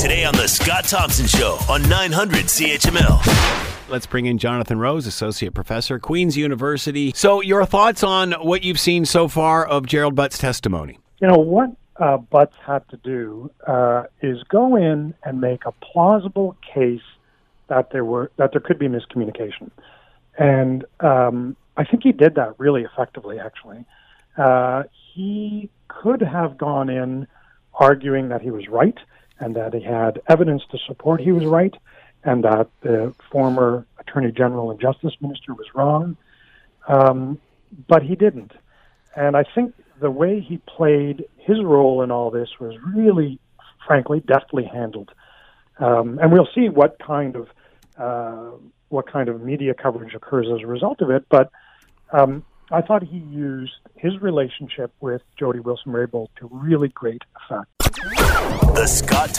Today on The Scott Thompson Show on 900 CHML. Let's bring in Jonathan Rose, Associate Professor, Queen's University. So, your thoughts on what you've seen so far of Gerald Butts' testimony? You know, what uh, Butts had to do uh, is go in and make a plausible case that there were that there could be miscommunication, and um, I think he did that really effectively. Actually, uh, he could have gone in arguing that he was right and that he had evidence to support he was right, and that the former Attorney General and Justice Minister was wrong. Um, but he didn't. And I think the way he played his role in all this was really, frankly, deftly handled. Um, and we'll see what kind of uh, what kind of media coverage occurs as a result of it. But um, I thought he used his relationship with Jody Wilson Raybould to really great effect. The Scott